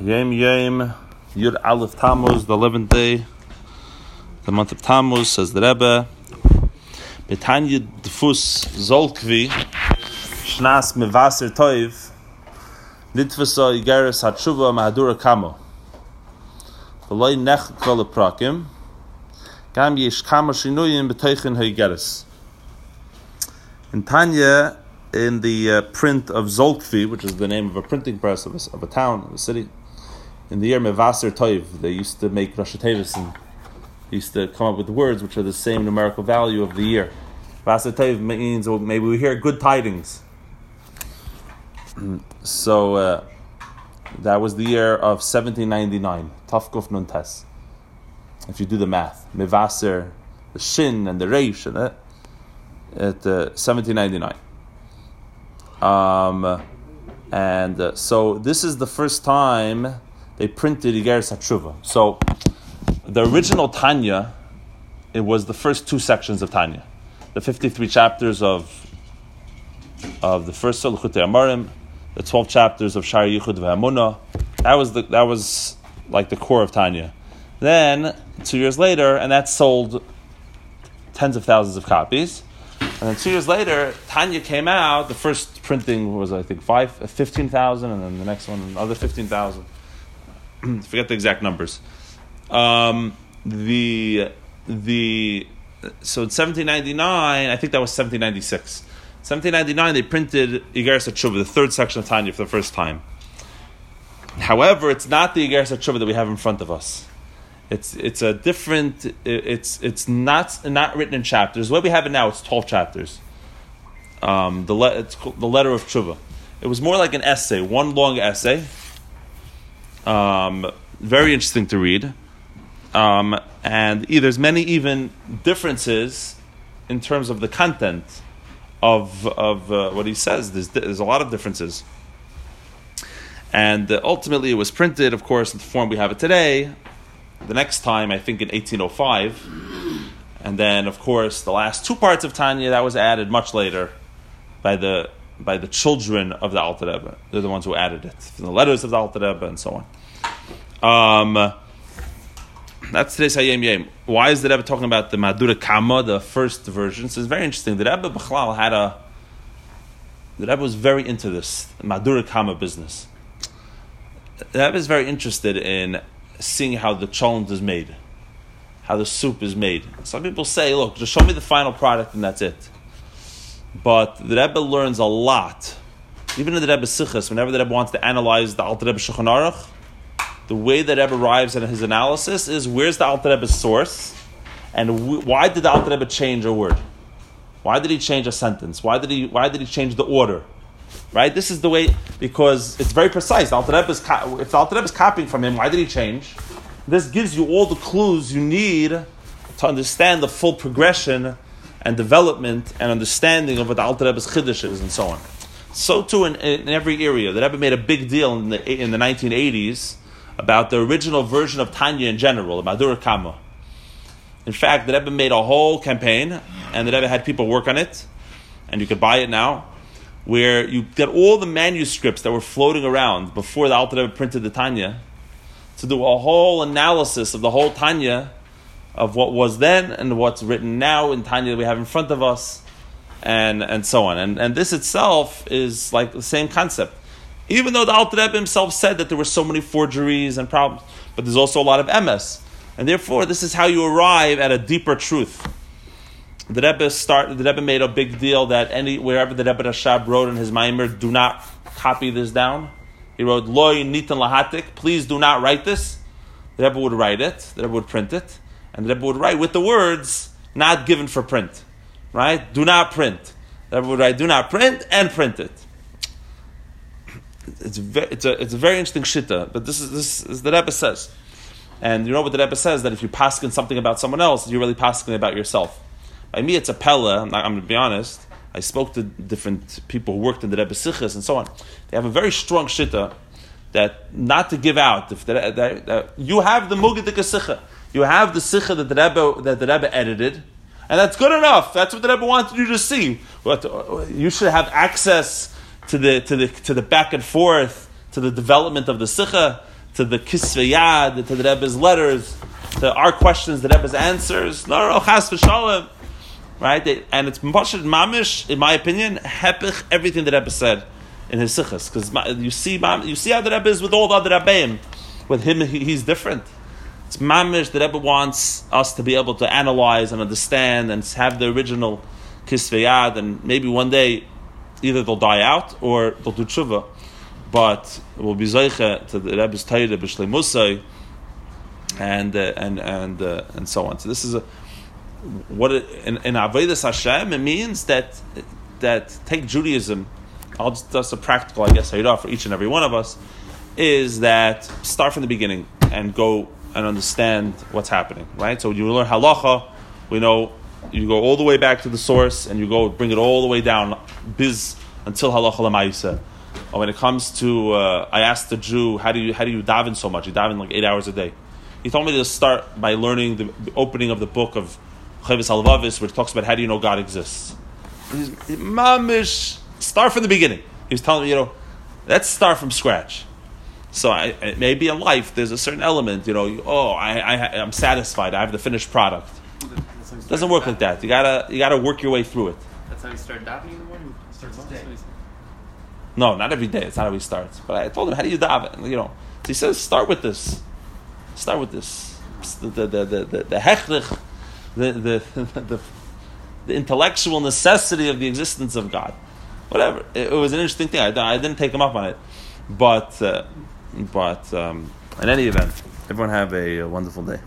Yom Yom Yud Aleph Tammuz, the eleventh day, the month of Tammuz, says the Rebbe. Betanya Dfus Zolkvi Shnas Mevaser Toiv Nitvasa Igeres Hatshuva Mahadura Kamo V'loi Nech Kol Prakim Gam Yesh Kamo Shinuyim B'toichin HaIgeres In Tanya, in the uh, print of Zolkvi, which is the name of a printing press of a, of a town, of a city, in the year Mevaser Toiv, they used to make Rosh Tevis and used to come up with words which are the same numerical value of the year. Vaser Toiv means well, maybe we hear good tidings. so uh, that was the year of 1799, Tafkuf Nun Tes. If you do the math, Mevaser, the Shin and the Reish, and it, at uh, 1799. Um, and uh, so this is the first time they printed Igeres Hatshuva. So the original Tanya, it was the first two sections of Tanya, the 53 chapters of of the first Salchut Amarim, the 12 chapters of Shari Yichud V'Hamuna. That was the, that was like the core of Tanya. Then two years later, and that sold tens of thousands of copies. And then two years later, Tanya came out. The first printing was, I think, five, 15,000, and then the next one, another 15,000. Forget the exact numbers. Um, the, the, so in 1799, I think that was 1796. 1799, they printed Igeres Hatshuva, the third section of Tanya, for the first time. However, it's not the Igeres Hatshuva that we have in front of us. It's it's a different. It's it's not not written in chapters. Way we have it now, it's twelve chapters. Um, the le- the letter of tshuva. It was more like an essay, one long essay. Um, very interesting to read, um, and there's many even differences in terms of the content of of uh, what he says. There's there's a lot of differences, and uh, ultimately it was printed, of course, in the form we have it today the next time, I think in 1805. And then, of course, the last two parts of Tanya, that was added much later by the by the children of the Alter Rebbe. They're the ones who added it, from the letters of the Alter Rebbe and so on. Um, that's today's Hayom Yom. Why is the Rebbe talking about the Mahadura Kama, the first version? So it's very interesting. The Rebbe Bechlal had a. The Rebbe was very into this Mahadura Kama business. The Rebbe is very interested in seeing how the cholent is made, how the soup is made. Some people say, look, just show me the final product and that's it. But the Rebbe learns a lot. Even in the Rebbe Sichas, whenever the Rebbe wants to analyze the Alter Rebbe Shulchan Aruch, the way that Rebbe arrives at his analysis is where's the Alter Rebbe's source, and why did the Alter Rebbe change a word? Why did he change a sentence? Why did he, why did he change the order? Right? This is the way, because it's very precise. The Alter Rebbe is, if the Alter Rebbe is copying from him, why did he change? This gives you all the clues you need to understand the full progression and development and understanding of what the Alter Rebbe's Chiddush is and so on. So too in, in every area. The Rebbe made a big deal in the, in the 1980s about the original version of Tanya in general, about Dura Kama. In fact, the Rebbe made a whole campaign, and the Rebbe had people work on it, and you could buy it now where you get all the manuscripts that were floating around before the Alter Rebbe printed the Tanya, to do a whole analysis of the whole Tanya, of what was then and what's written now in Tanya that we have in front of us, and, and so on. And, and this itself is like the same concept. Even though the Alter Rebbe himself said that there were so many forgeries and problems, but there's also a lot of MS. And therefore, this is how you arrive at a deeper truth. The Rebbe start. The Rebbe made a big deal that any wherever the Rebbe Rashab wrote in his Maimer, do not copy this down. He wrote Loy Nitan Lahatik. Please do not write this. The Rebbe would write it. The Rebbe would print it, and the Rebbe would write with the words not given for print. Right? Do not print. The Rebbe would write do not print and print it. It's a, it's a, it's a very interesting shitta, but this is this is the Rebbe says. And you know what the Rebbe says that if you paskin something about someone else, you're really paskin about yourself. By me, it's a pella. I'm, I'm going to be honest. I spoke to different people who worked in the Rebbe Sichas and so on. They have a very strong shitta that not to give out. If you have the Mugadik Sicha, you have the Sicha that the Rebbe that the Rebbe edited, and that's good enough. That's what the Rebbe wanted you to see. But uh, you should have access to the to the to the back and forth to the development of the Sicha. to the Kisveyad, to the Rebbe's letters, to our questions, the Rebbe's answers. Right? And it's Mashad Mamish, in my opinion, hepich everything the Rebbe said in his sikhs. Because you see, you see how the Rebbe is with all the other Rebbeim. With him, he's different. It's mamish. The Rebbe wants us to be able to analyze and understand and have the original kisveyad, and maybe one day either they'll die out or they'll do tshuva. But it will be zeiche to the Rebbe's Torah b'shleimusay, and uh, and and uh, and so on. So this is a what it, in, in Hashem it means that that take Judaism. I'll just that's a practical, I guess, for each and every one of us is that start from the beginning and go and understand what's happening, right? So you learn halacha, we know you go all the way back to the source and you go bring it all the way down, biz until halacha lemaisa. Or when it comes to, uh, I asked the Jew, how do you how do you daven so much? You daven like eight hours a day. He told me to start by learning the, the opening of the book of Chovos Halevovos, which talks about how do you know God exists. Mamish, start from the beginning. He was telling me, you know, let's start from scratch. So I, it may be in life. There's a certain element, you know. You, oh, I, I, I'm satisfied. I have the finished product. It doesn't work like that. You gotta, you gotta work your way through it. That's how you start davening in the morning. Starts today. No, not every day. It's not how he starts. But I told him, how do you daven? You know, so he says, start with this. Start with this. The the the the the, the hechrech, the, the, the, the intellectual necessity of the existence of God. Whatever. It, it was an interesting thing. I, I didn't take him up on it, but. Uh, but um, in any event, everyone have a, a wonderful day.